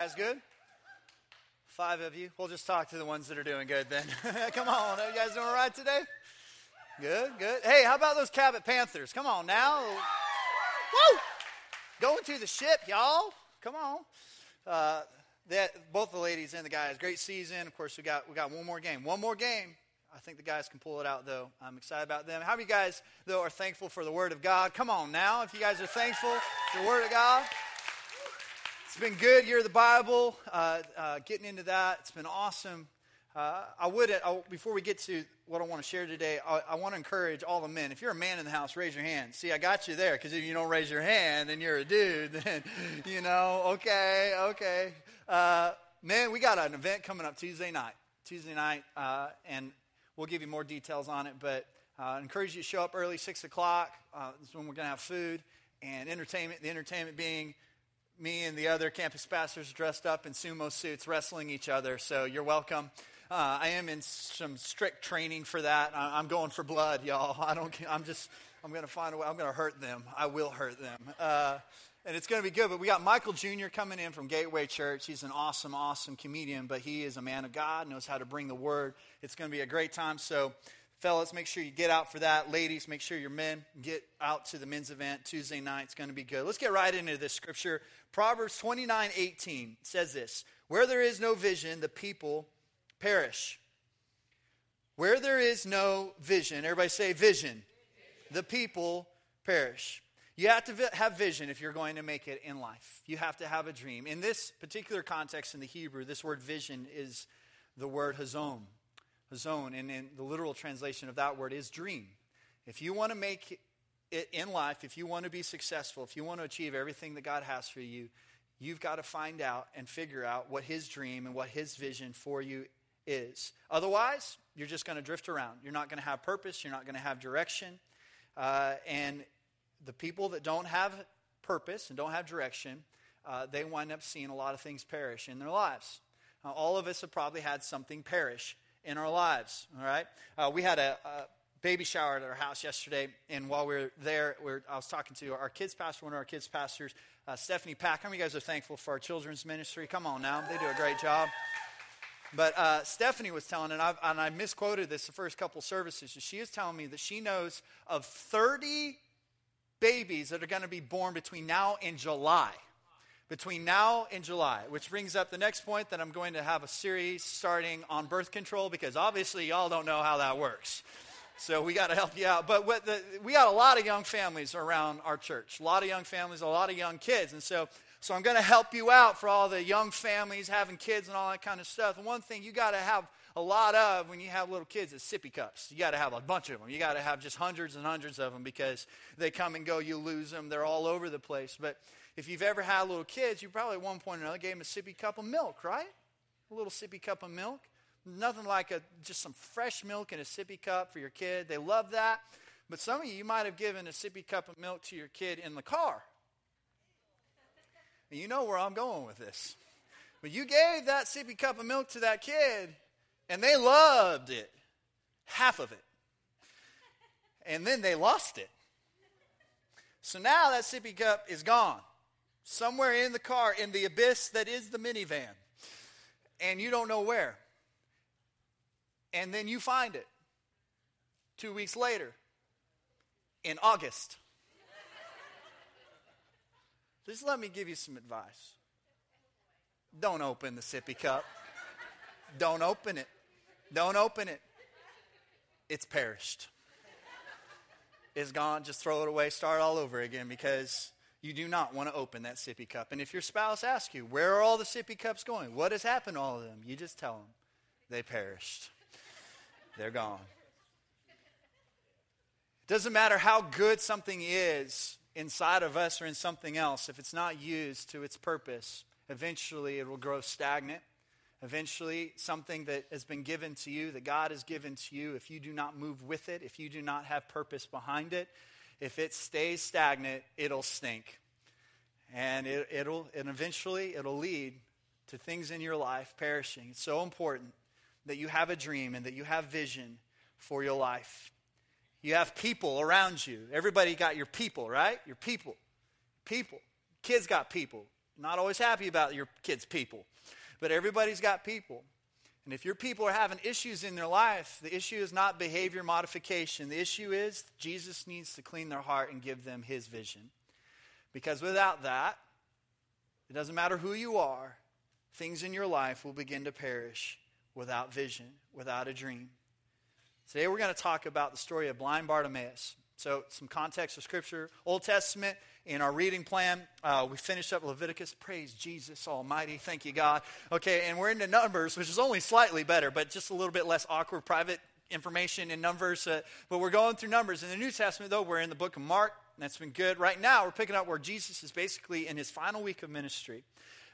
That's good? Five of you. We'll just talk to the ones that are doing good then. Come on. Are you guys doing all right today? Good, good. Hey, how about those Cabot Panthers? Come on now. Woo! Going to the ship, y'all. Come on. Uh, that both the ladies and the guys, great season. Of course, we got we got one more game. One more game. I think the guys can pull it out, though. I'm excited about them. How many you guys, though, are thankful for the Word of God? Come on now. If you guys are thankful for the Word of God. It's been good year of the Bible, uh, uh, getting into that. It's been awesome. Uh, I would, I, before we get to what I want to share today, I, I, want to encourage all the men. If you're a man in the house, raise your hand. See, I got you there because if you don't raise your hand and you're a dude, then, you know, okay, okay. Uh, man, we got an event coming up Tuesday night. Tuesday night, uh, and we'll give you more details on it, but uh, I encourage you to show up early, 6 o'clock. Uh, this is when we're going to have food and entertainment. The entertainment being me and the other campus pastors dressed up in sumo suits wrestling each other. So you're welcome. Uh, I am in some strict training for that. I, am going for blood, y'all. I don't. I'm just. I'm going to find a way. I'm going to hurt them. I will hurt them. Uh, and it's going to be good. But we got Michael Jr. coming in from Gateway Church. He's an awesome, awesome comedian, but he is a man of God, knows how to bring the word. It's going to be a great time. So Fellas, make sure you get out for that. Ladies, make sure your men get out to the men's event Tuesday night. It's going to be good. Let's get right into this scripture. Proverbs 29 18 says this Where there is no vision, the people perish. Where there is no vision, everybody say vision, the people perish. You have to have vision if you're going to make it in life. You have to have a dream. In this particular context in the Hebrew, this word vision is the word hazon zone, and in the literal translation of that word is dream. If you want to make it in life, if you want to be successful, if you want to achieve everything that God has for you, you've got to find out and figure out what His dream and what His vision for you is. Otherwise, you're just going to drift around. You're not going to have purpose, you're not going to have direction. Uh, and the people that don't have purpose and don't have direction, uh, they wind up seeing a lot of things perish in their lives. Uh, all of us have probably had something perish in our lives. All right, uh, we had a, a, baby shower at our house yesterday, and while we were there, we were, I was talking to our kids pastor, one of our kids pastors, uh, Stephanie Pack. How many of you guys are thankful for our children's ministry? Come on now, they do a great job. But uh, Stephanie was telling, and, and I misquoted this the first couple services. She is telling me that she knows of 30 babies that are going to be born between now and July between now and July, which brings up the next point that I'm going to have a series starting on birth control because obviously y'all don't know how that works. So we got to help you out. But the, we got a lot of young families around our church, a lot of young families, a lot of young kids. And so, so I'm going to help you out for all the young families having kids and all that kind of stuff. And one thing you got to have a lot of when you have little kids is sippy cups. You got to have a bunch of them. You got to have just hundreds and hundreds of them because they come and go, you lose them, they're all over the place. But if you've ever had little kids, you probably at one point or another gave them a sippy cup of milk, right? A little sippy cup of milk. Nothing like a, just some fresh milk in a sippy cup for your kid. They love that. But some of you, you might have given a sippy cup of milk to your kid in the car. And you know where I'm going with this. But you gave that sippy cup of milk to that kid, and they loved it, half of it. And then they lost it. So now that sippy cup is gone somewhere in the car, in the abyss that is the minivan, and you don't know where. And then you find it two weeks later in August. Just let me give you some advice. Don't open the sippy cup. Don't open it. Don't open it. It's perished. It's gone. Just throw it away. Start all over again because you do not want to open that sippy cup. And if your spouse asks you, where are all the sippy cups going? What has happened to all of them? You just tell them, they perished. They're gone. It doesn't matter how good something is inside of us or in something else, if it's not used to its purpose, eventually it will grow stagnant. Eventually, something that has been given to you, that God has given to you, if you do not move with it, if you do not have purpose behind it, if it stays stagnant, it'll stink. And it, will and eventually it'll lead to things in your life perishing. It's so important that you have a dream and that you have vision for your life. You have people around you. Everybody got your people, right? Your people. People. Kids got people. Not always happy about your kids' people, but everybody's got people. And if your people are having issues in their life, the issue is not behavior modification. The issue is Jesus needs to clean their heart and give them his vision. Because without that, it doesn't matter who you are, things in your life will begin to perish without vision, without a dream. Today we're going to talk about the story of blind Bartimaeus. So, some context of Scripture, Old Testament, in our reading plan. Uh, we finished up Leviticus. Praise Jesus Almighty. Thank you, God. Okay, and we're into Numbers, which is only slightly better, but just a little bit less awkward private information in Numbers. Uh, but we're going through Numbers. In the New Testament, though, we're in the book of Mark. That's been good. Right now, we're picking up where Jesus is basically in his final week of ministry.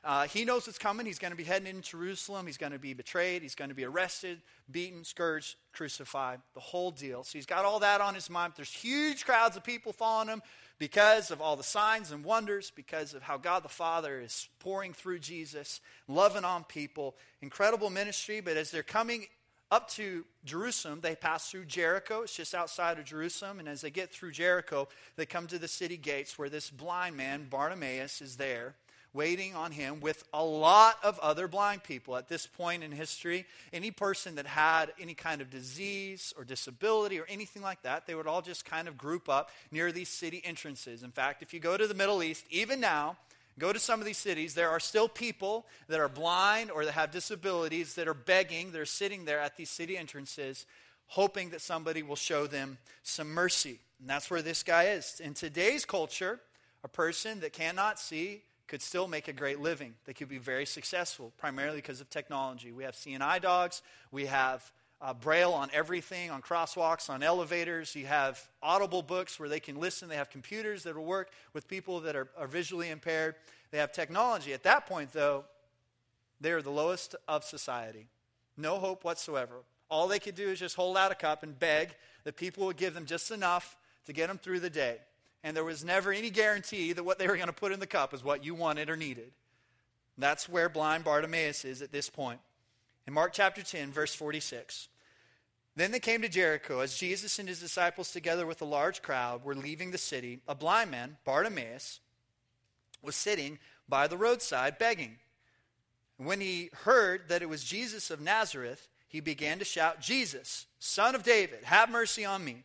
Uh, he knows it's coming. He's going to be heading into Jerusalem. He's going to be betrayed. He's going to be arrested, beaten, scourged, crucified, the whole deal. So he's got all that on his mind. There's huge crowds of people following him because of all the signs and wonders, because of how God the Father is pouring through Jesus, loving on people. Incredible ministry. But as they're coming up to Jerusalem, they pass through Jericho. It's just outside of Jerusalem. And as they get through Jericho, they come to the city gates where this blind man, Bartimaeus, is there waiting on him with a lot of other blind people. At this point in history, any person that had any kind of disease or disability or anything like that, they would all just kind of group up near these city entrances. In fact, if you go to the Middle East, even now, go to some of these cities, there are still people that are blind or that have disabilities that are begging, they're sitting there at these city entrances, hoping that somebody will show them some mercy. And that's where this guy is. In today's culture, a person that cannot see could still make a great living. They could be very successful, primarily because of technology. We have seeing eye dogs, we have uh, braille on everything, on crosswalks, on elevators. You have audible books where they can listen. They have computers that will work with people that are, are visually impaired. They have technology. At that point, though, they are the lowest of society. No hope whatsoever. All they could do is just hold out a cup and beg that people would give them just enough to get them through the day and there was never any guarantee that what they were going to put in the cup is what you wanted or needed. That's where blind Bartimaeus is at this point. In Mark chapter 10, verse 46. Then they came to Jericho. As Jesus and his disciples, together with a large crowd, were leaving the city, a blind man, Bartimaeus, was sitting by the roadside begging. When he heard that it was Jesus of Nazareth, he began to shout, Jesus, son of David, have mercy on me.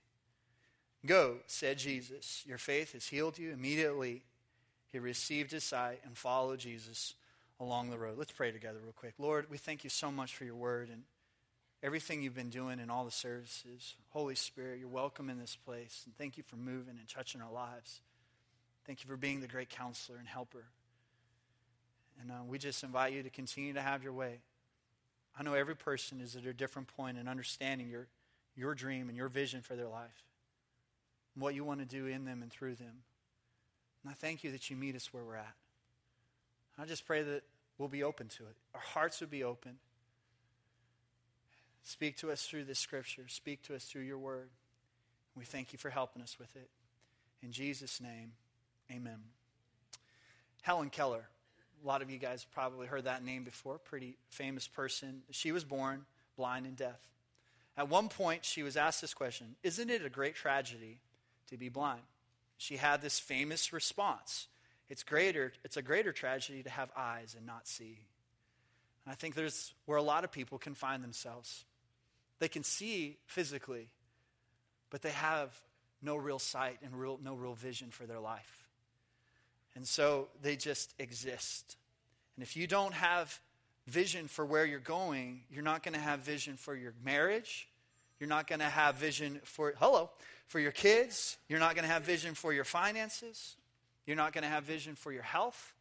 Go, said Jesus. Your faith has healed you. Immediately, he received his sight and followed Jesus along the road. Let's pray together, real quick. Lord, we thank you so much for your word and everything you've been doing in all the services. Holy Spirit, you're welcome in this place. And thank you for moving and touching our lives. Thank you for being the great counselor and helper. And uh, we just invite you to continue to have your way. I know every person is at a different point in understanding your, your dream and your vision for their life what you want to do in them and through them. And I thank you that you meet us where we're at. I just pray that we'll be open to it. Our hearts would be open. Speak to us through this scripture. Speak to us through your word. We thank you for helping us with it. In Jesus' name, amen. Helen Keller. A lot of you guys probably heard that name before. Pretty famous person. She was born blind and deaf. At one point, she was asked this question Isn't it a great tragedy to be blind. She had this famous response. It's greater, it's a greater tragedy to have eyes and not see. And I think there's where a lot of people can find themselves. They can see physically, but they have no real sight and real, no real vision for their life. And so they just exist. And if you don't have vision for where you're going, you're not going to have vision for your marriage. You're not going to have vision for, hello, for your kids. You're not going to have vision for your finances. You're not going to have vision for your health.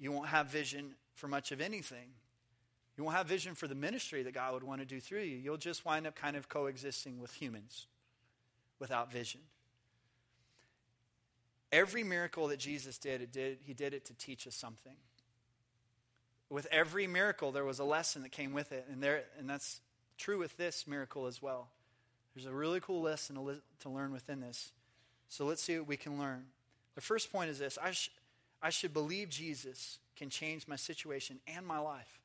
You won't have vision for much of anything. You won't have vision for the ministry that God would want to do through you. You'll just wind up kind of coexisting with humans without vision. Every miracle that Jesus did, it did he did it to teach us something. with every miracle, there was a lesson that came with it. And, there, and that's true with this miracle as well. There's a really cool lesson to, li- to learn within this. So let's see what we can learn. The first point is this I, sh- I should believe Jesus can change my situation and my life.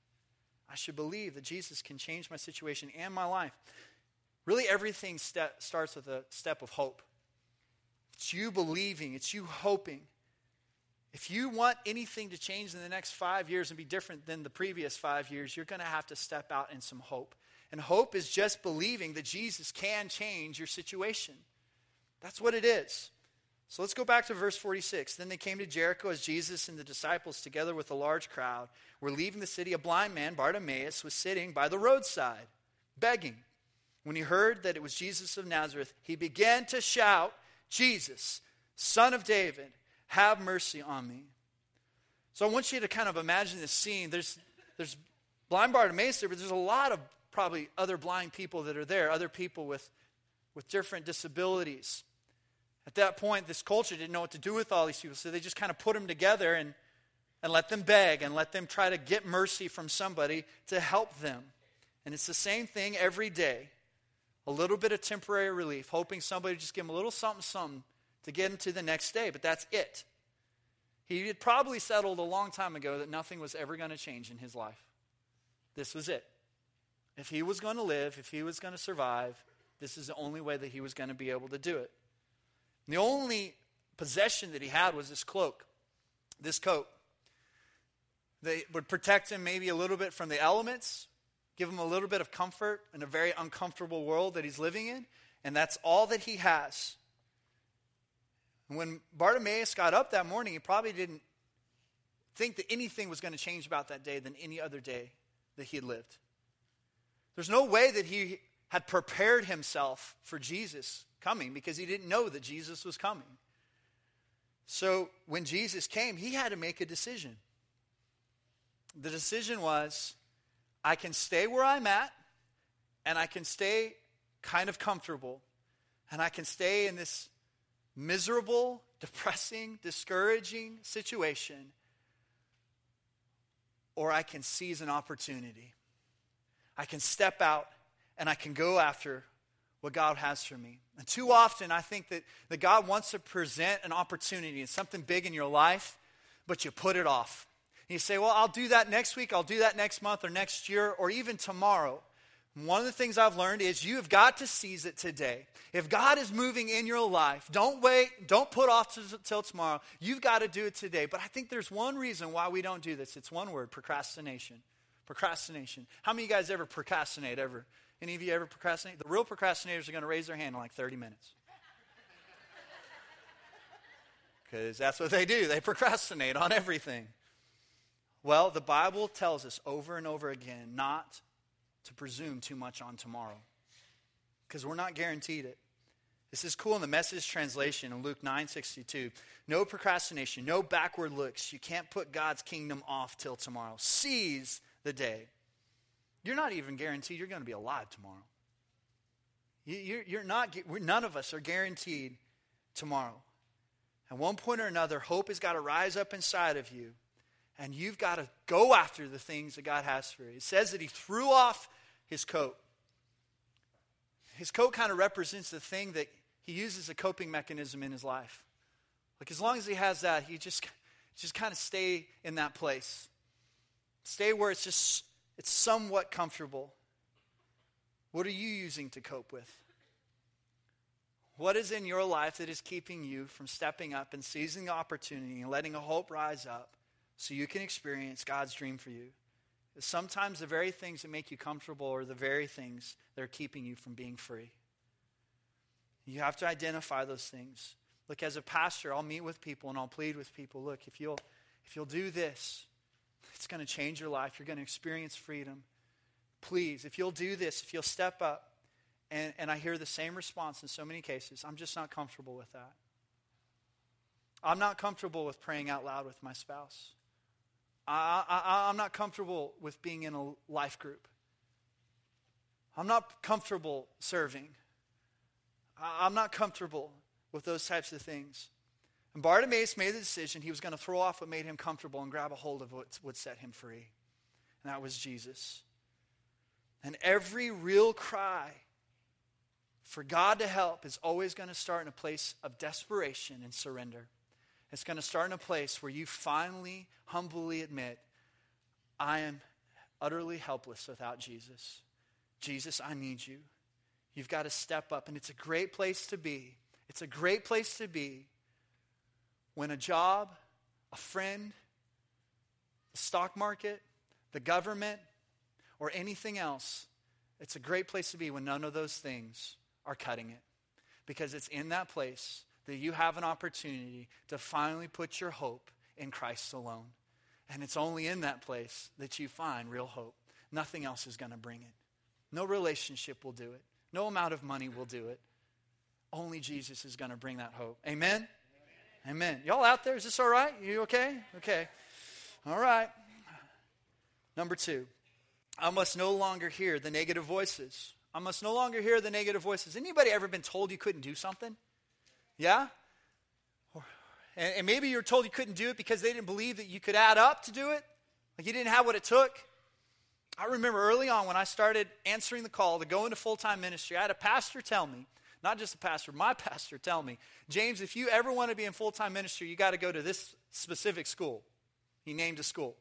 I should believe that Jesus can change my situation and my life. Really, everything starts with a step of hope. It's you believing, it's you hoping. If you want anything to change in the next five years and be different than the previous five years, you're going to have to step out in some hope. And hope is just believing that Jesus can change your situation. That's what it is. So let's go back to verse 46. Then they came to Jericho as Jesus and the disciples, together with a large crowd, were leaving the city. A blind man, Bartimaeus, was sitting by the roadside, begging. When he heard that it was Jesus of Nazareth, he began to shout, Jesus, son of David, have mercy on me. So I want you to kind of imagine this scene. There's, there's blind Bartimaeus there, but there's a lot of probably other blind people that are there, other people with, with different disabilities. At that point, this culture didn't know what to do with all these people, so they just kind of put them together and, and let them beg and let them try to get mercy from somebody to help them. And it's the same thing every day a little bit of temporary relief, hoping somebody just give them a little something, something to get them to the next day, but that's it. He had probably settled a long time ago that nothing was ever going to change in his life. This was it. If he was going to live, if he was going to survive, this is the only way that he was going to be able to do it. And the only possession that he had was this cloak, this coat. They would protect him maybe a little bit from the elements, give him a little bit of comfort in a very uncomfortable world that he's living in, and that's all that he has. And when Bartimaeus got up that morning, he probably didn't think that anything was going to change about that day than any other day that he had lived. There's no way that he had prepared himself for Jesus coming because he didn't know that Jesus was coming. So when Jesus came, he had to make a decision. The decision was I can stay where I'm at, and I can stay kind of comfortable, and I can stay in this miserable, depressing, discouraging situation, or I can seize an opportunity. I can step out and I can go after what God has for me. And too often, I think that, that God wants to present an opportunity and something big in your life, but you put it off. And you say, Well, I'll do that next week, I'll do that next month or next year, or even tomorrow. One of the things I've learned is you have got to seize it today. If God is moving in your life, don't wait, don't put off till tomorrow. You've got to do it today. But I think there's one reason why we don't do this. It's one word procrastination. Procrastination. How many of you guys ever procrastinate ever? Any of you ever procrastinate? The real procrastinators are going to raise their hand in like 30 minutes. Because that's what they do. They procrastinate on everything. Well, the Bible tells us over and over again not to presume too much on tomorrow because we're not guaranteed it. This is cool in the message translation in Luke 9:62. No procrastination, no backward looks. You can't put God's kingdom off till tomorrow. Seize the day. You're not even guaranteed you're going to be alive tomorrow. You, are not, none of us are guaranteed tomorrow. At one point or another, hope has got to rise up inside of you and you've got to go after the things that God has for you. It says that he threw off his coat. His coat kind of represents the thing that he uses a coping mechanism in his life. Like as long as he has that, he just just kind of stay in that place. Stay where it's just it's somewhat comfortable. What are you using to cope with? What is in your life that is keeping you from stepping up and seizing the opportunity and letting a hope rise up so you can experience God's dream for you. Sometimes the very things that make you comfortable are the very things that are keeping you from being free. You have to identify those things. Look, as a pastor, I'll meet with people and I'll plead with people. Look, if you'll, if you'll do this, it's going to change your life. You're going to experience freedom. Please, if you'll do this, if you'll step up, and, and I hear the same response in so many cases, I'm just not comfortable with that. I'm not comfortable with praying out loud with my spouse. I, I, I'm not comfortable with being in a life group. I'm not comfortable serving. I, I'm not comfortable with those types of things. And Bartimaeus made the decision he was going to throw off what made him comfortable and grab a hold of what would set him free. and that was Jesus. And every real cry for God to help is always going to start in a place of desperation and surrender. It's going to start in a place where you finally, humbly admit, I am utterly helpless without Jesus. Jesus, I need you. You've got to step up. And it's a great place to be. It's a great place to be when a job, a friend, the stock market, the government, or anything else, it's a great place to be when none of those things are cutting it. Because it's in that place that you have an opportunity to finally put your hope in Christ alone. And it's only in that place that you find real hope. Nothing else is going to bring it. No relationship will do it. No amount of money will do it. Only Jesus is going to bring that hope. Amen? Amen? Y'all out there? Is this all right? You okay? Okay. All right. Number two, I must no longer hear the negative voices. I must no longer hear the negative voices. Anybody ever been told you couldn't do something? Yeah? And, and maybe you're told you couldn't do it because they didn't believe that you could add up to do it. Like you didn't have what it took. I remember early on when I started answering the call to go into full time ministry, I had a pastor tell me, not just a pastor, my pastor tell me, James, if you ever want to be in full time ministry, you got to go to this specific school. He named a school.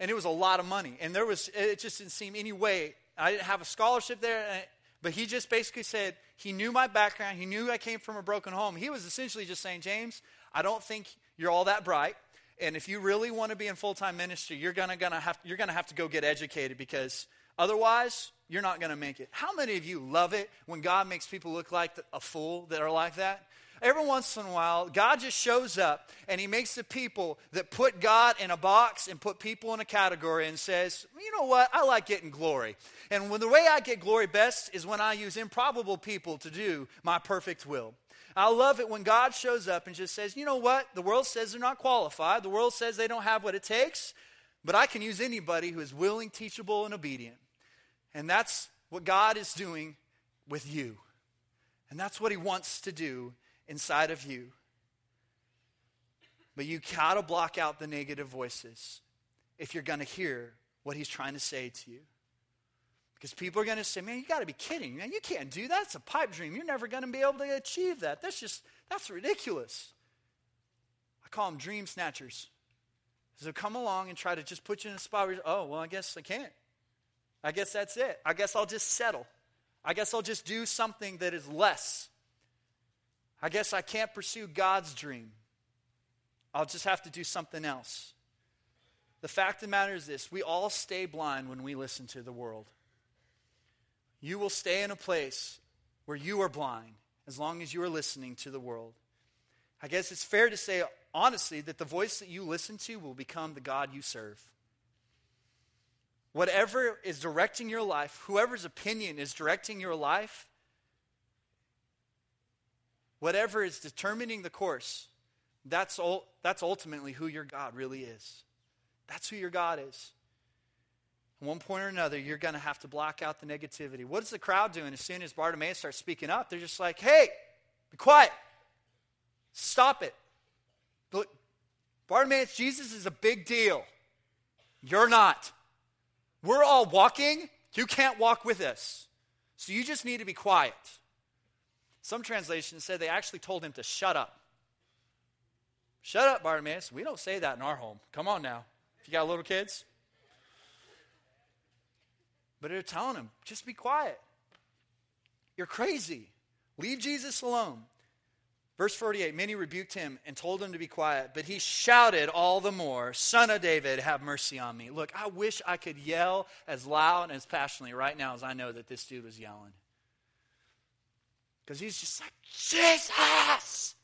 And it was a lot of money. And there was, it just didn't seem any way. I didn't have a scholarship there. Eh, but he just basically said, he knew my background. He knew I came from a broken home. He was essentially just saying, James, I don't think you're all that bright. And if you really want to be in full time ministry, you're gonna, gonna have, you're gonna have to go get educated because otherwise, you're not gonna make it. How many of you love it when God makes people look like a fool that are like that? Every once in a while, God just shows up and He makes the people that put God in a box and put people in a category and says, you know what? I like getting glory. And when the way I get glory best is when I use improbable people to do my perfect will. I love it when God shows up and just says, you know what? The world says they're not qualified. The world says they don't have what it takes, but I can use anybody who is willing, teachable, and obedient. And that's what God is doing with you. And that's what He wants to do inside of you. But you got to block out the negative voices if you're to hear what He's trying to say to you. Because people are to say, man, you got to be kidding. Man, you can't do that. It's a pipe dream. You're never to be able to achieve that. That's just, that's ridiculous. I call them dream snatchers. So come along and try to just put you in a spot where, oh, well, I guess I can't. I guess that's it. I guess I'll just settle. I guess I'll just do something that is less. I guess I can't pursue God's dream. I'll just have to do something else. The fact of the matter is this we all stay blind when we listen to the world. You will stay in a place where you are blind as long as you are listening to the world. I guess it's fair to say, honestly, that the voice that you listen to will become the God you serve. Whatever is directing your life, whoever's opinion is directing your life, whatever is determining the course, that's, that's ultimately who your God really is. That's who your God is. At one point or another, you're going to have to block out the negativity. What is the crowd doing as soon as Bartimaeus starts speaking up? They're just like, hey, be quiet. Stop it. Look, Bartimaeus, Jesus is a big deal. You're not. We're all walking. You can't walk with us. So you just need to be quiet. Some translations said they actually told him to shut up. Shut up, Bartimaeus. We don't say that in our home. Come on now. If you got little kids, but they're telling him, just be quiet. You're crazy. Leave Jesus alone. Verse 48 Many rebuked him and told him to be quiet, but he shouted all the more, Son of David, have mercy on me. Look, I wish I could yell as loud and as passionately right now as I know that this dude was yelling. Because he's just like, Jesus!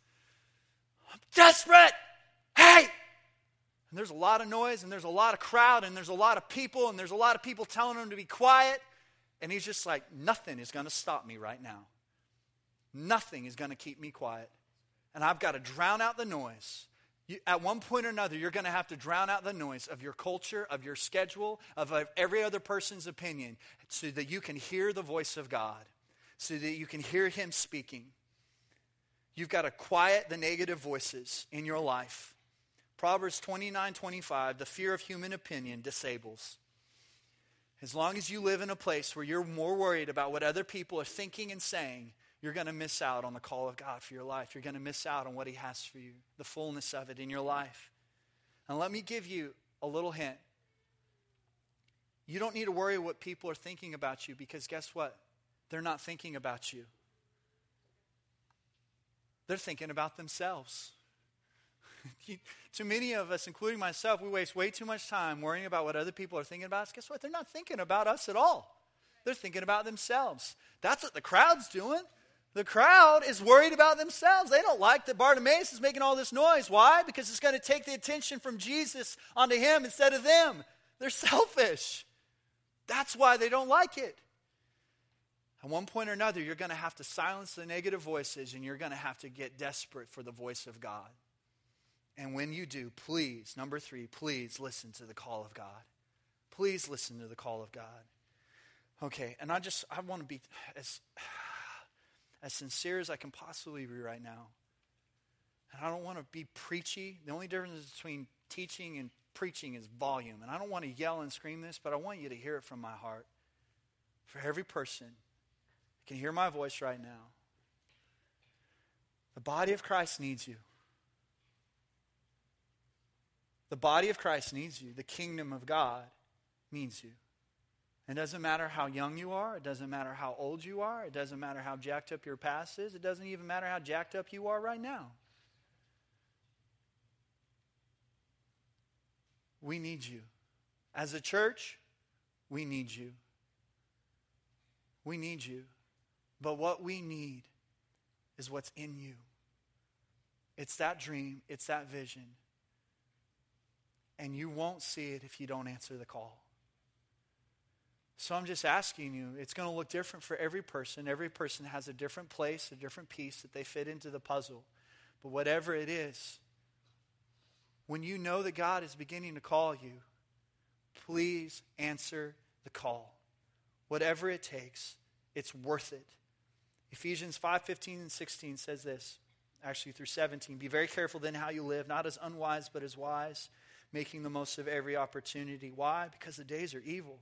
I'm desperate! Hey! And there's a lot of noise, and there's a lot of crowd, and there's a lot of people, and there's a lot of people telling him to be quiet. And he's just like, nothing is going to stop me right now. Nothing is going to keep me quiet. And I've got to drown out the noise. You, at one point or another, you're going to have to drown out the noise of your culture, of your schedule, of, of every other person's opinion, so that you can hear the voice of God, so that you can hear Him speaking. You've got to quiet the negative voices in your life. Proverbs 29 25, the fear of human opinion disables. As long as you live in a place where you're more worried about what other people are thinking and saying, you're going to miss out on the call of God for your life. You're going to miss out on what He has for you, the fullness of it in your life. And let me give you a little hint. You don't need to worry what people are thinking about you because guess what? They're not thinking about you, they're thinking about themselves. too many of us, including myself, we waste way too much time worrying about what other people are thinking about us. Guess what? They're not thinking about us at all. They're thinking about themselves. That's what the crowd's doing. The crowd is worried about themselves. They don't like that Bartimaeus is making all this noise. Why? Because it's going to take the attention from Jesus onto him instead of them. They're selfish. That's why they don't like it. At one point or another, you're going to have to silence the negative voices and you're going to have to get desperate for the voice of God. And when you do, please, number three, please listen to the call of God. Please listen to the call of God. Okay, and I just, I want to be as as sincere as I can possibly be right now. And I don't want to be preachy. The only difference between teaching and preaching is volume. And I don't want to yell and scream this, but I want you to hear it from my heart. For every person that can hear my voice right now, the body of Christ needs you. The body of Christ needs you. The kingdom of God needs you. It doesn't matter how young you are. It doesn't matter how old you are. It doesn't matter how jacked up your past is. It doesn't even matter how jacked up you are right now. We need you. As a church, we need you. We need you. But what we need is what's in you. It's that dream, it's that vision. And you won't see it if you don't answer the call. So I'm just asking you, it's going to look different for every person. Every person has a different place, a different piece that they fit into the puzzle. But whatever it is, when you know that God is beginning to call you, please answer the call. Whatever it takes, it's worth it. Ephesians 5:15 and 16 says this, actually through 17. Be very careful then how you live, not as unwise, but as wise, making the most of every opportunity. Why? Because the days are evil.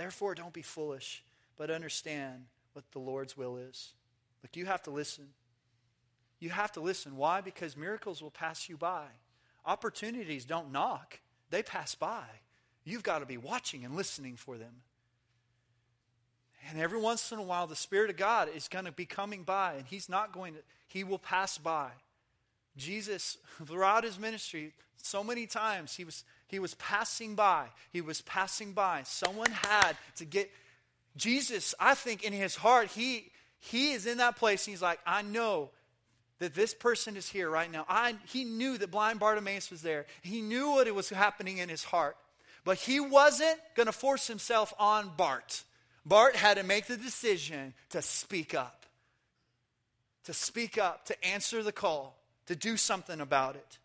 Therefore, don't be foolish, but understand what the Lord's will is. Look, you have to listen. You have to listen. Why? Because miracles will pass you by. Opportunities don't knock, they pass by. You've got to be watching and listening for them. And every once in a while, the Spirit of God is going to be coming by, and He's not going to, He will pass by. Jesus, throughout His ministry, so many times, He was he was passing by. He was passing by. Someone had to get Jesus, I think in his heart, he he is in that place he's like, I know that this person is here right now. I, he knew that blind Bartimaeus was there. He knew what it was happening in his heart. But he wasn't going to force himself on Bart. Bart had to make the decision to speak up. To speak up, to answer the call, to do something about it.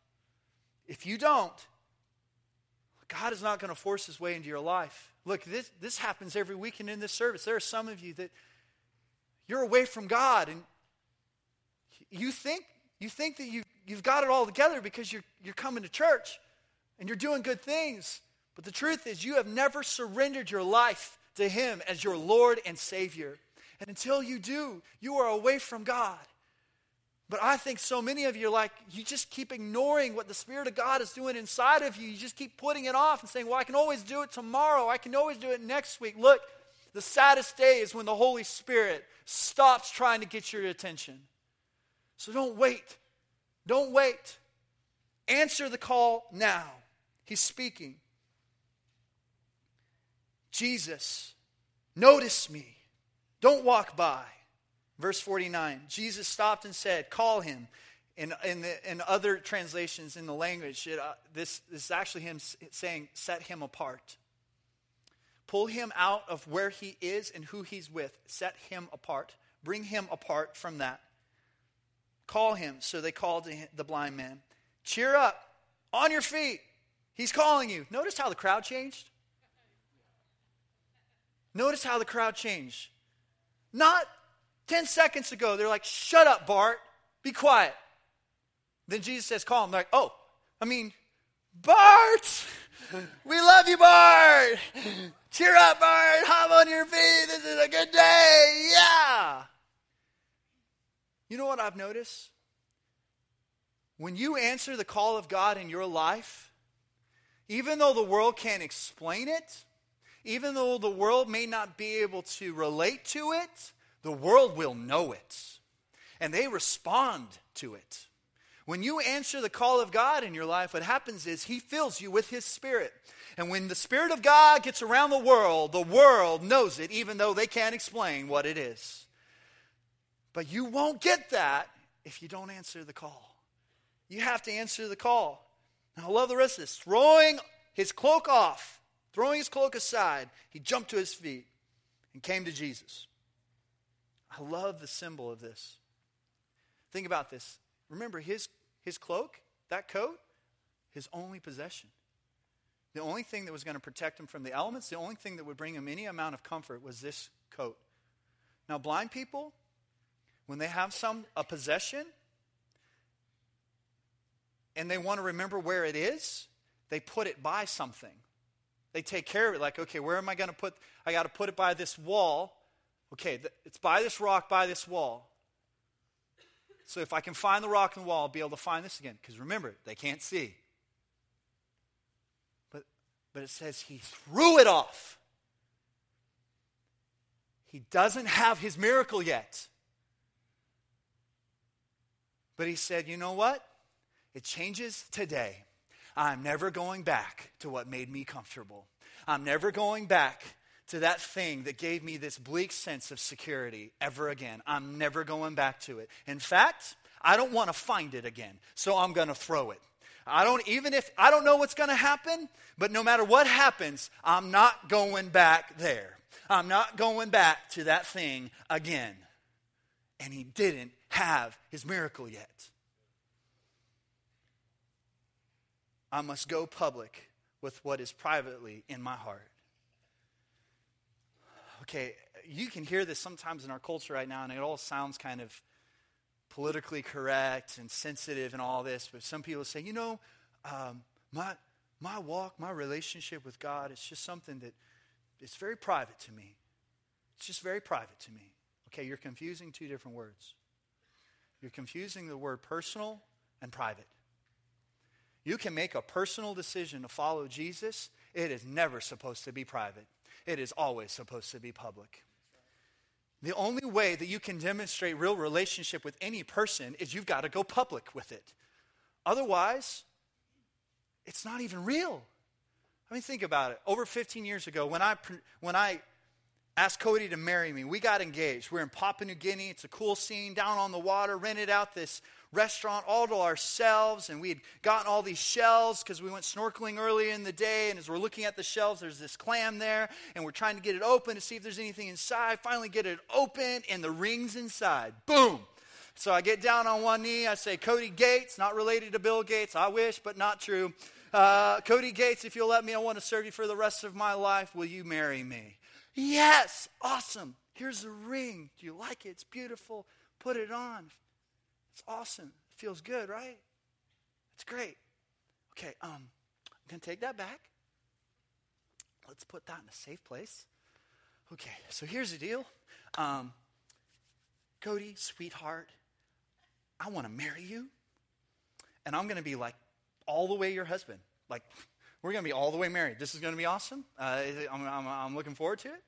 If you don't, God is not going to force his way into your life. Look, this, this happens every weekend in this service. There are some of you that you're away from God and you think, you think that you, you've got it all together because you're, you're coming to church and you're doing good things. But the truth is, you have never surrendered your life to Him as your Lord and Savior. And until you do, you are away from God. But I think so many of you are like, you just keep ignoring what the Spirit of God is doing inside of you. You just keep putting it off and saying, well, I can always do it tomorrow. I can always do it next week. Look, the saddest day is when the Holy Spirit stops trying to get your attention. So don't wait. Don't wait. Answer the call now. He's speaking. Jesus, notice me. Don't walk by. Verse 49 Jesus stopped and said, Call him. In, in, the, in other translations in the language, it, uh, this, this is actually him saying, Set him apart. Pull him out of where he is and who he's with. Set him apart. Bring him apart from that. Call him. So they called the blind man. Cheer up. On your feet. He's calling you. Notice how the crowd changed? Notice how the crowd changed. Not 10 seconds ago, they're like, shut up, Bart, be quiet. Then Jesus says, call him. They're like, oh, I mean, Bart! We love you, Bart! Cheer up, Bart! Hop on your feet! This is a good day! Yeah! You know what I've noticed? When you answer the call of God in your life, even though the world can't explain it, even though the world may not be able to relate to it, the world will know it. And they respond to it. When you answer the call of God in your life, what happens is He fills you with His Spirit. And when the Spirit of God gets around the world, the world knows it, even though they can't explain what it is. But you won't get that if you don't answer the call. You have to answer the call. Now, I love the rest of this. Throwing his cloak off, throwing his cloak aside, he jumped to his feet and came to Jesus. I love the symbol of this. Think about this. Remember, his, his cloak, that coat, his only possession. The only thing that was going to protect him from the elements, the only thing that would bring him any amount of comfort was this coat. Now, blind people, when they have some a possession and they want to remember where it is, they put it by something. They take care of it like, okay, where am I going to put I got to put it by this wall. Okay, it's by this rock, by this wall. So if I can find the rock and the wall, I'll be able to find this again. Because remember, they can't see. But, but it says he threw it off. He doesn't have his miracle yet. But he said, you know what? It changes today. I'm never going back to what made me comfortable. I'm never going back to that thing that gave me this bleak sense of security ever again. I'm never going back to it. In fact, I don't want to find it again, so I'm going to throw it. I don't, even if I don't know what's going to happen, but no matter what happens, I'm not going back there. I'm not going back to that thing again. And he didn't have his miracle yet. I must go public with what is privately in my heart okay, you can hear this sometimes in our culture right now, and it all sounds kind of politically correct and sensitive and all this. But some people say, you know, um, my my walk, my relationship with God, it's just something that it's very private to me. It's just very private to me. Okay, you're confusing two different words. You're confusing the word personal and private. You can make a personal decision to follow Jesus. It is never supposed to be private it is always supposed to be public. The only way that you can demonstrate real relationship with any person is you've got to go public with it. Otherwise, it's not even real. I mean, think about it. Over 15 years ago, when I, when I asked Cody to marry me, we got engaged. We're in Papua New Guinea. It's a cool scene down on the water, rented out this restaurant all to ourselves, and we had gotten all these shells because we went snorkeling earlier in the day. And as we're looking at the shells, there's this clam there, and we're trying to get it open to see if there's anything inside. Finally, get it open, and the ring's inside. Boom! So I get down on one knee. I say, Cody Gates, not related to Bill Gates. I wish, but not true. Uh, Cody Gates, if you'll let me, I want to serve you for the rest of my life. Will you marry me? Yes, awesome. Here's the ring. Do you like it? It's beautiful. Put it on. It's awesome. It feels good, right? It's great. Okay, um, I'm going to take that back. Let's put that in a safe place. Okay, so here's the deal. Um, Cody, sweetheart, I want to marry you. And I'm going to be like all the way your husband. Like, we're going to be all the way married. This is going to be awesome. Uh, I'm, I'm, I'm looking forward to it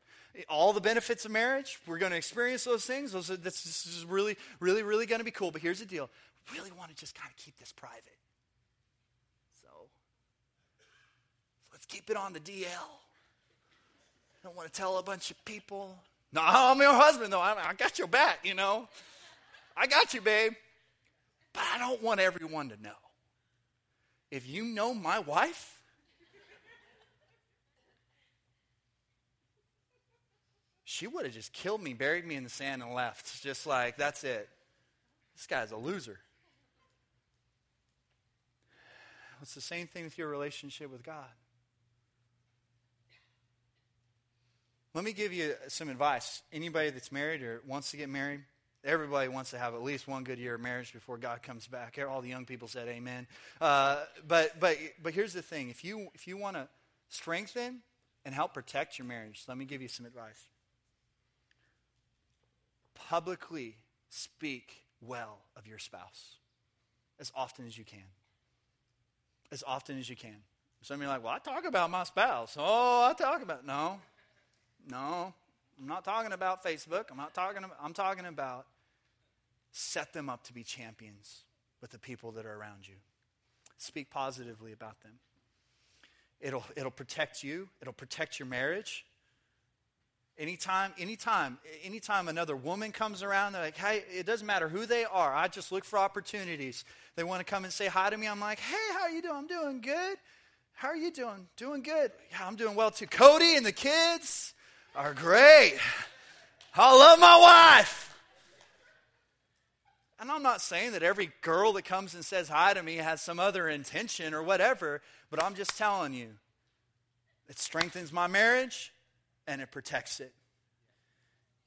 all the benefits of marriage. We're going to experience those things. Those are, this, this is really, really, really going to be cool. But here's the deal we really want to just kind of keep this private. So let's keep it on the DL. I don't want to tell a bunch of people. No, I'm your husband, though. I, I got your back, you know. I got you, babe. But I don't want everyone to know. If you know my wife, she would have just killed me, buried me in the sand, and left. Just like, that's it. This guy's a loser. It's the same thing with your relationship with God. Let me give you some advice. Anybody that's married or wants to get married, Everybody wants to have at least one good year of marriage before God comes back. All the young people said amen. Uh, but, but, but here's the thing if you, if you want to strengthen and help protect your marriage, let me give you some advice. Publicly speak well of your spouse as often as you can. As often as you can. Some of you are like, well, I talk about my spouse. Oh, I talk about. No, no. I'm not talking about Facebook. I'm not talking about, I'm talking about set them up to be champions with the people that are around you. Speak positively about them. It'll, it'll protect you, it'll protect your marriage. Anytime, anytime, anytime another woman comes around, they're like, hey, it doesn't matter who they are. I just look for opportunities. They want to come and say hi to me. I'm like, hey, how are you doing? I'm doing good. How are you doing? Doing good. Yeah, I'm doing well too. Cody and the kids are great. I love my wife. And I'm not saying that every girl that comes and says hi to me has some other intention or whatever, but I'm just telling you, it strengthens my marriage and it protects it.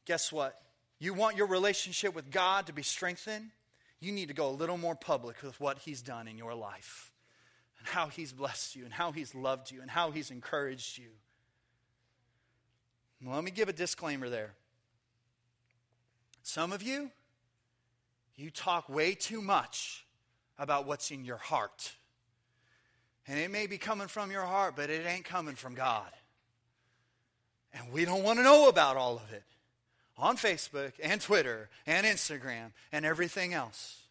Guess what? You want your relationship with God to be strengthened? You need to go a little more public with what He's done in your life and how He's blessed you and how He's loved you and how He's encouraged you. Let me give a disclaimer there. Some of you, you talk way too much about what's in your heart. And it may be coming from your heart, but it ain't coming from God. And we don't want to know about all of it on Facebook and Twitter and Instagram and everything else.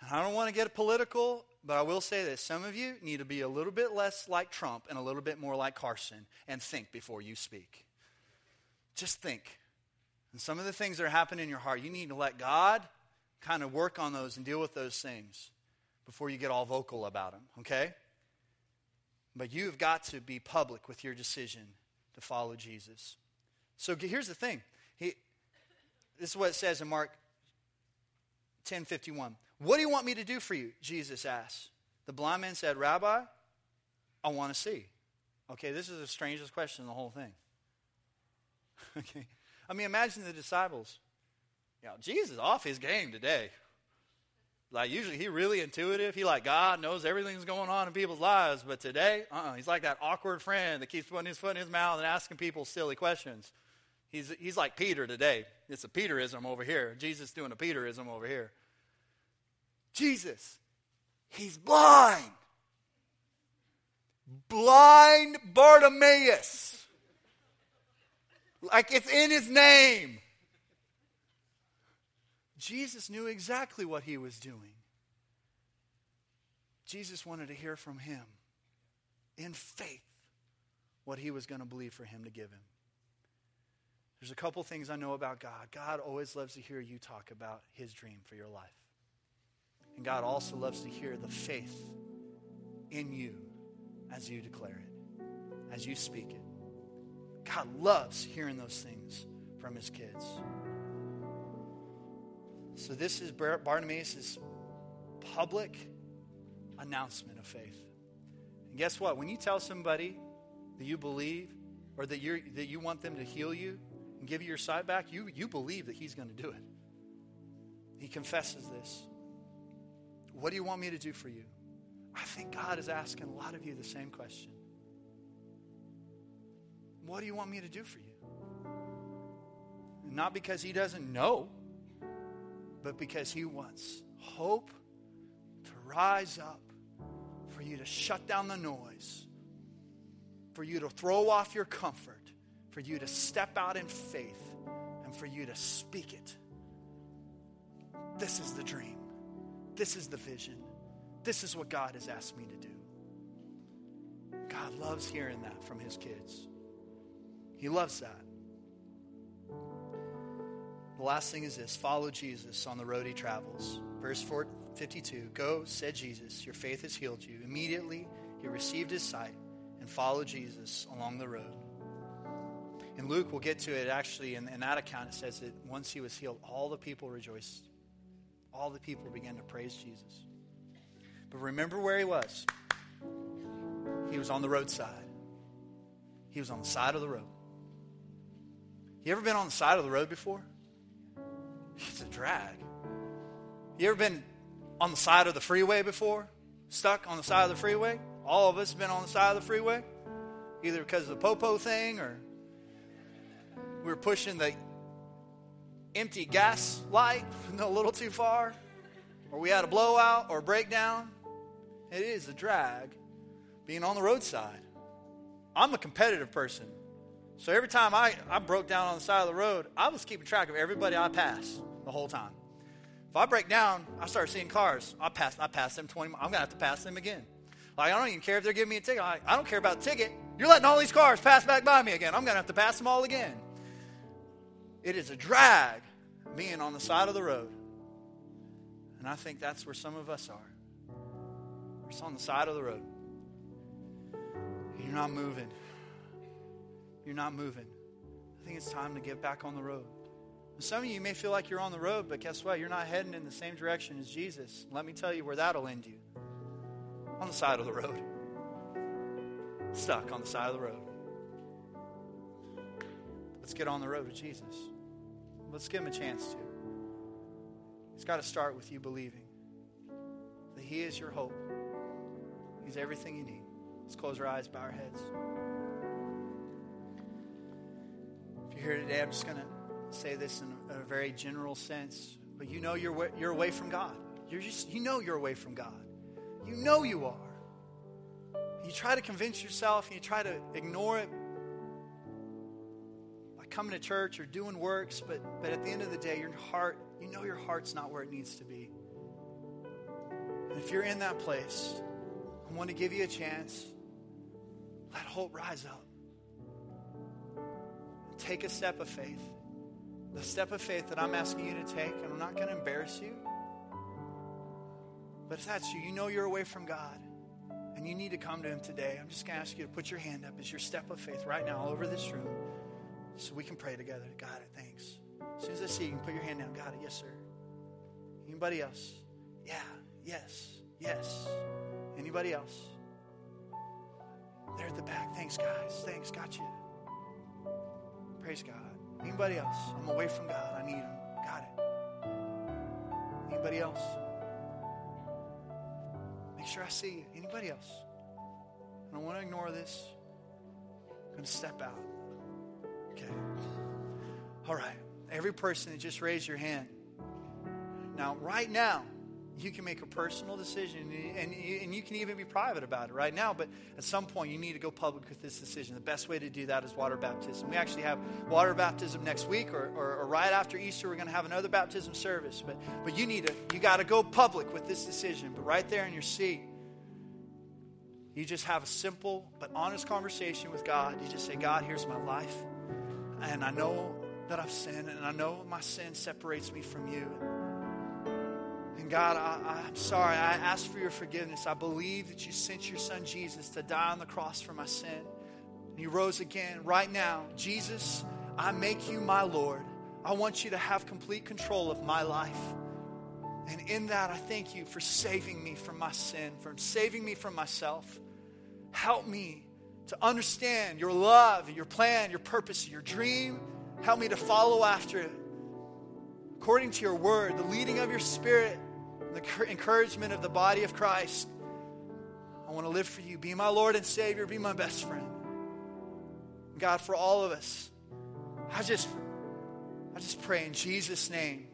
And I don't want to get political, but I will say this. Some of you need to be a little bit less like Trump and a little bit more like Carson and think before you speak. Just think. And some of the things that are happening in your heart, you need to let God kind of work on those and deal with those things before you get all vocal about them, okay? But you've got to be public with your decision to follow Jesus. So here's the thing. He, this is what it says in Mark 10 51. What do you want me to do for you? Jesus asked. The blind man said, Rabbi, I want to see. Okay, this is the strangest question in the whole thing. okay. I mean, imagine the disciples. You know, Jesus off his game today. Like usually he really intuitive. He like God knows everything's going on in people's lives, but today, uh-uh, he's like that awkward friend that keeps putting his foot in his mouth and asking people silly questions. He's he's like Peter today. It's a Peterism over here. Jesus doing a Peterism over here. Jesus, he's blind. Blind Bartimaeus. Like it's in his name. Jesus knew exactly what he was doing. Jesus wanted to hear from him in faith what he was going to believe for him to give him. There's a couple things I know about God. God always loves to hear you talk about his dream for your life. And God also loves to hear the faith in you as you declare it, as you speak it. God loves hearing those things from his kids. So this is Bartimaeus' public announcement of faith. And guess what? When you tell somebody that you believe or that, you that you want them to heal you and give you your sight back, you, you believe that he's going to do it. He confesses this. What do you want me to do for you? I think God is asking a lot of you the same question. What do you want me to do for you? Not because he doesn't know, but because He wants hope to rise up, for you to shut down the noise, for you to throw off your comfort, for you to step out in faith, and for you to speak it. This is the dream. This is the vision. This is what God has asked me to do. God loves hearing that from His kids. He loves that. The last thing is this follow Jesus on the road he travels. Verse 52 Go, said Jesus, your faith has healed you. Immediately he received his sight and followed Jesus along the road. In Luke, we'll get to it actually, in, in that account, it says that once he was healed, all the people rejoiced. All the people began to praise Jesus. But remember where he was. He was on the roadside. He was on the side of the road. You ever been on the side of the road before? It's a drag. You ever been on the side of the freeway before? Stuck on the side of the freeway? All of us have been on the side of the freeway, either because of the popo thing or we were pushing the empty gas light a little too far, or we had a blowout or a breakdown. It is a drag being on the roadside. I'm a competitive person. So every time I, I broke down on the side of the road, I was keeping track of everybody I passed the whole time. If I break down, I start seeing cars. I pass, I pass them 20 I'm going to have to pass them again. Like, I don't even care if they're giving me a ticket. I, I don't care about ticket. You're letting all these cars pass back by me again. I'm going to have to pass them all again. It is a drag being on the side of the road. And I think that's where some of us are. We're just on the side of the road. You're not moving. You're not moving. I think it's time to get back on the road. Some of you may feel like you're on the road, but guess what? You're not heading in the same direction as Jesus. Let me tell you where that'll end you on the side of the road. Stuck on the side of the road. Let's get on the road with Jesus. Let's give him a chance to. It's got to start with you believing that he is your hope. He's everything you need. Let's close our eyes, bow our heads. If you're here today, I'm just going to say this in a, very general sense, but you know you're, you're away from God. You're just, you know you're away from God. You know you are. You try to convince yourself and you try to ignore it by coming to church or doing works, but, but at the end of the day, your heart, you know your heart's not where it needs to be. And if you're in that place, I want to give you a chance. Let hope rise up. Take a step of faith. The step of faith that I'm asking you to take, and I'm not going to embarrass you. But if that's you, you know you're away from God and you need to come to Him today, I'm just going to ask you to put your hand up as your step of faith right now all over this room so we can pray together. It. Thanks. As soon as I see you, you can put your hand down. It. Yes, sir. Anybody else? Yeah. Yes. Yes. Anybody else? There at the back. Thanks, guys. Thanks. Got you. Praise God. Anybody else? I'm away from God. I need Him. Got it. Anybody else? Make sure I see you. Anybody else? I don't want to ignore this. I'm going to step out. Okay. All right. Every person that just raised your hand. Now, right now, you can make a personal decision and, and you can even be private about it right now but at some point you need to go public with this decision. The best way to do that is water baptism. We actually have water baptism next week or, or, or right after easter we're going to have another baptism service but, but you need to you got to go public with this decision but right there in your seat you just have a simple but honest conversation with god. You just say god here's my life and i know that i've sinned and i know my sin separates me from you God, I, am sorry. I ask for your forgiveness. I believe that you sent your son Jesus to die on the cross for my sin. And he rose again. Right now, Jesus, I make you my Lord. I want you to have complete control of my life. And in that, I thank you for saving me from my sin, for saving me from myself. Help me to understand your love, your plan, your purpose, your dream. Help me to follow after it according to your word, the leading of your spirit the encouragement of the body of Christ. I want to live for you. Be my Lord and Savior. Be my best friend. God, for all of us, I just, I just pray in Jesus' name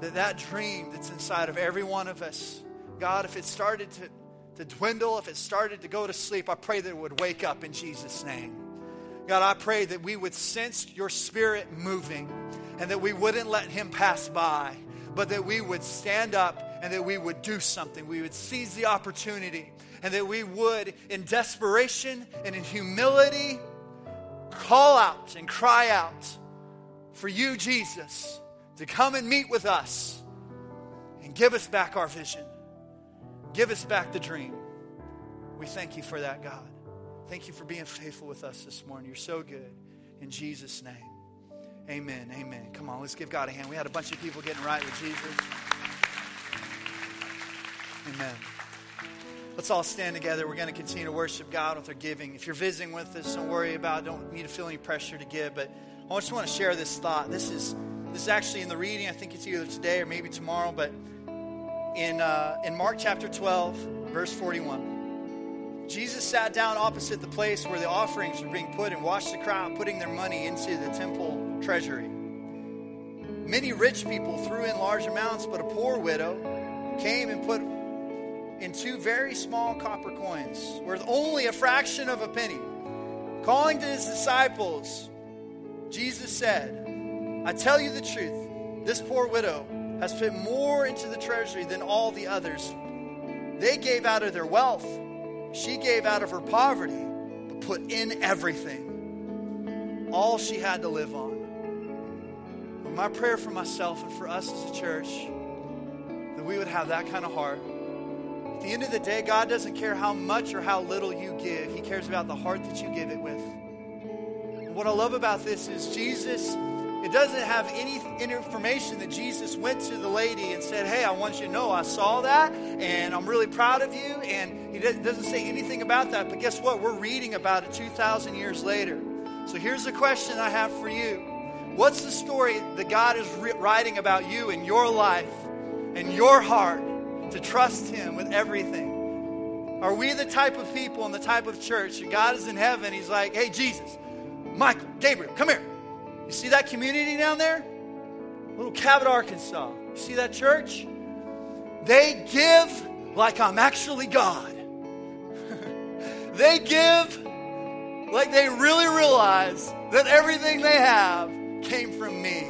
that that dream that's inside of every one of us, God, if it started to, to dwindle, if it started to go to sleep, I pray that it would wake up in Jesus' name. God, I pray that we would sense your spirit moving and that we wouldn't let him pass by but that we would stand up and that we would do something. We would seize the opportunity and that we would, in desperation and in humility, call out and cry out for you, Jesus, to come and meet with us and give us back our vision. Give us back the dream. We thank you for that, God. Thank you for being faithful with us this morning. You're so good. In Jesus' name. Amen. Amen. Come on, let's give God a hand. We had a bunch of people getting right with Jesus. Amen. Let's all stand together. We're going to continue to worship God with our giving. If you're visiting with us, don't worry about it. Don't need to feel any pressure to give. But I just want to share this thought. This is This is actually in the reading. I think it's either today or maybe tomorrow, but in, uh, in Mark chapter 12, verse 41. Jesus sat down opposite the place where the offerings were being put and watched the crowd putting their money into the temple treasury. Many rich people threw in large amounts, but a poor widow came and put in two very small copper coins, worth only a fraction of a penny. Calling to his disciples, Jesus said, I tell you the truth, this poor widow has put more into the treasury than all the others. They gave out of their wealth, she gave out of her poverty, but put in everything, all she had to live on. But my prayer for myself and for us as a church, that we would have that kind of heart. At the end of the day, God doesn't care how much or how little you give, He cares about the heart that you give it with. And what I love about this is Jesus it doesn't have any information that Jesus went to the lady and said, Hey, I want you to know I saw that and I'm really proud of you. And he doesn't say anything about that. But guess what? We're reading about it 2,000 years later. So here's the question I have for you What's the story that God is writing about you in your life and your heart to trust Him with everything? Are we the type of people and the type of church that God is in heaven? He's like, Hey, Jesus, Michael, Gabriel, come here. You see that community down there? Little Cabot, Arkansas. You see that church? They give like I'm actually God. they give like they really realize that everything they have came from me.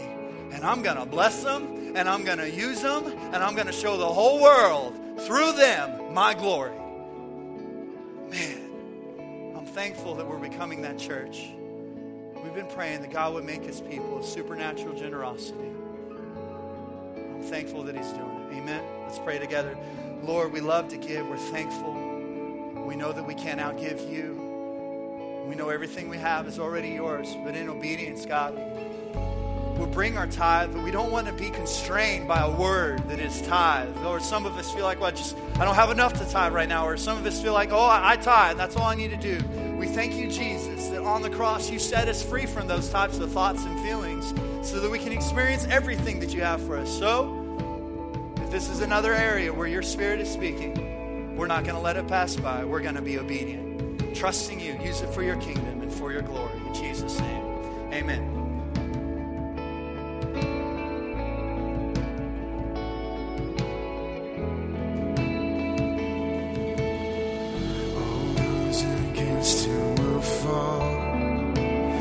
And I'm going to bless them, and I'm going to use them, and I'm going to show the whole world through them my glory. Man, I'm thankful that we're becoming that church. We've been praying that God would make his people of supernatural generosity. I'm thankful that he's doing it. Amen. Let's pray together. Lord, we love to give. We're thankful. We know that we can't outgive you. We know everything we have is already yours. But in obedience, God, we'll bring our tithe, but we don't want to be constrained by a word that is tithe. Or some of us feel like, well, I just I don't have enough to tithe right now. Or some of us feel like, oh, I, I tithe. That's all I need to do. We thank you, Jesus, that on the cross you set us free from those types of thoughts and feelings so that we can experience everything that you have for us. So, if this is another area where your spirit is speaking, we're not going to let it pass by. We're going to be obedient. Trusting you, use it for your kingdom and for your glory. In Jesus' name, amen.